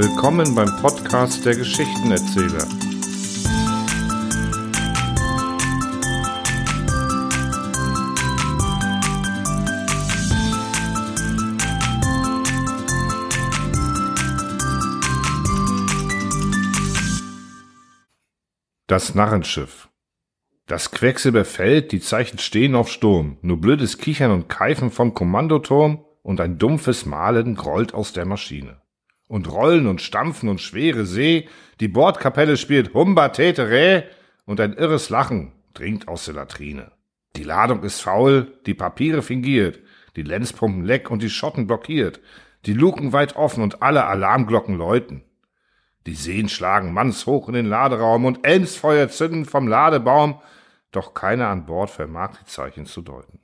Willkommen beim Podcast der Geschichtenerzähler. Das Narrenschiff. Das Quecksilber fällt, die Zeichen stehen auf Sturm, nur blödes Kichern und Keifen vom Kommandoturm und ein dumpfes Malen grollt aus der Maschine. Und Rollen und Stampfen und schwere See, die Bordkapelle spielt Humba Tetere und ein irres Lachen dringt aus der Latrine. Die Ladung ist faul, die Papiere fingiert, die Lenzpumpen leck und die Schotten blockiert, die Luken weit offen und alle Alarmglocken läuten. Die Seen schlagen mannshoch in den Laderaum und Elmsfeuer zünden vom Ladebaum, doch keiner an Bord vermag die Zeichen zu deuten.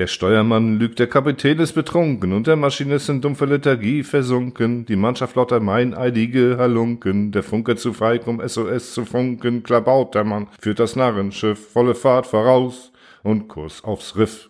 Der Steuermann lügt, der Kapitän ist betrunken und der Maschinist in dumpfer Lethargie versunken, die Mannschaft lauter meineidige Halunken, der Funker zu feig, um SOS zu funken, klabaut der Mann, führt das Narrenschiff, volle Fahrt voraus und Kurs aufs Riff.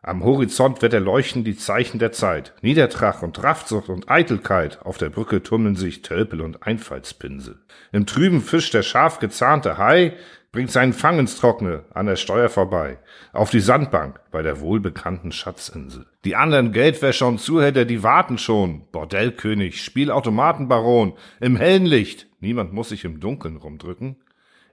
Am Horizont wird erleuchten die Zeichen der Zeit. Niedertrach und Raffsucht und Eitelkeit. Auf der Brücke tummeln sich Tölpel und Einfallspinsel. Im trüben Fisch der scharf gezahnte Hai bringt seinen Fang ins Trockene an der Steuer vorbei. Auf die Sandbank bei der wohlbekannten Schatzinsel. Die anderen Geldwäscher und Zuhälter, die warten schon. Bordellkönig, Spielautomatenbaron, im hellen Licht. Niemand muss sich im Dunkeln rumdrücken.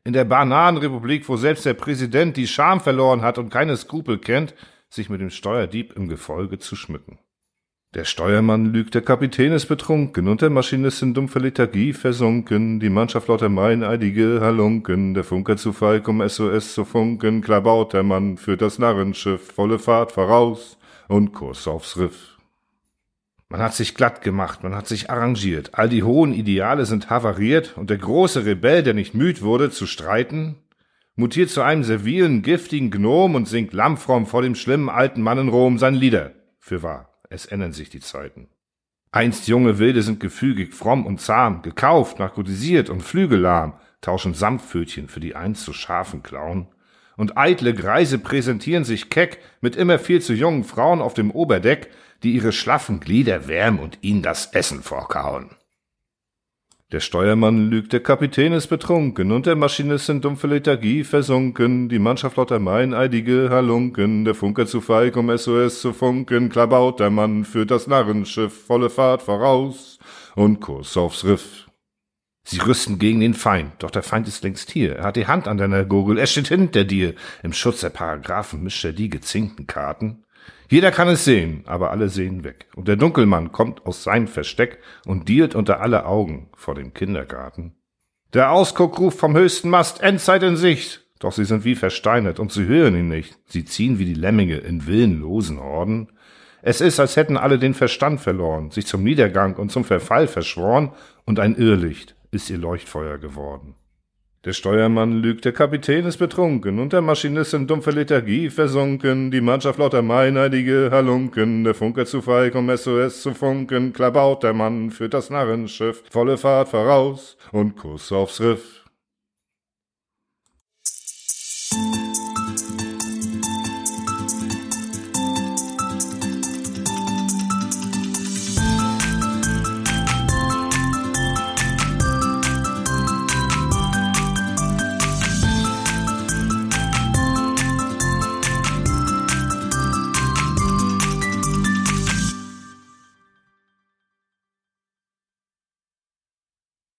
In der Bananenrepublik, wo selbst der Präsident die Scham verloren hat und keine Skrupel kennt, sich mit dem Steuerdieb im Gefolge zu schmücken. Der Steuermann lügt, der Kapitän ist betrunken und der Maschinist in dumpfer Lethargie versunken, die Mannschaft lauter meineidige Halunken, der Funker zu feig, um SOS zu funken, klabaut der Mann, führt das Narrenschiff, volle Fahrt voraus und Kurs aufs Riff. Man hat sich glatt gemacht, man hat sich arrangiert, all die hohen Ideale sind havariert und der große Rebell, der nicht müd wurde zu streiten, mutiert zu einem servilen, giftigen Gnom und singt lammfromm vor dem schlimmen alten Mann in Rom sein Lieder. Für wahr, es ändern sich die Zeiten. Einst junge Wilde sind gefügig, fromm und zahm, gekauft, narkotisiert und flügellahm, tauschen Samtpfötchen für die einst so scharfen Klauen. Und eitle Greise präsentieren sich keck mit immer viel zu jungen Frauen auf dem Oberdeck, die ihre schlaffen Glieder wärmen und ihnen das Essen vorkauen. Der Steuermann lügt, der Kapitän ist betrunken und der Maschinist in dumpfe Lethargie versunken, die Mannschaft lauter meineidige Halunken, der Funker zu feig, um SOS zu funken, klabaut der Mann, führt das Narrenschiff, volle Fahrt voraus und Kurs aufs Riff. Sie rüsten gegen den Feind, doch der Feind ist längst hier. Er hat die Hand an deiner Gurgel, er steht hinter dir. Im Schutz der Paragraphen mischt er die gezinkten Karten. Jeder kann es sehen, aber alle sehen weg. Und der Dunkelmann kommt aus seinem Versteck und dealt unter alle Augen vor dem Kindergarten. Der Ausguck ruft vom höchsten Mast, Endzeit in Sicht. Doch sie sind wie versteinert und sie hören ihn nicht. Sie ziehen wie die Lemminge in willenlosen Horden. Es ist, als hätten alle den Verstand verloren, sich zum Niedergang und zum Verfall verschworen, und ein Irrlicht ist ihr Leuchtfeuer geworden. Der Steuermann lügt, der Kapitän ist betrunken und der Maschinist in dumpfer Lethargie versunken, die Mannschaft lauter meineidige Halunken, der Funker zu feig, um SOS zu funken, klabaut der Mann, führt das Narrenschiff, volle Fahrt voraus und Kuss aufs Riff.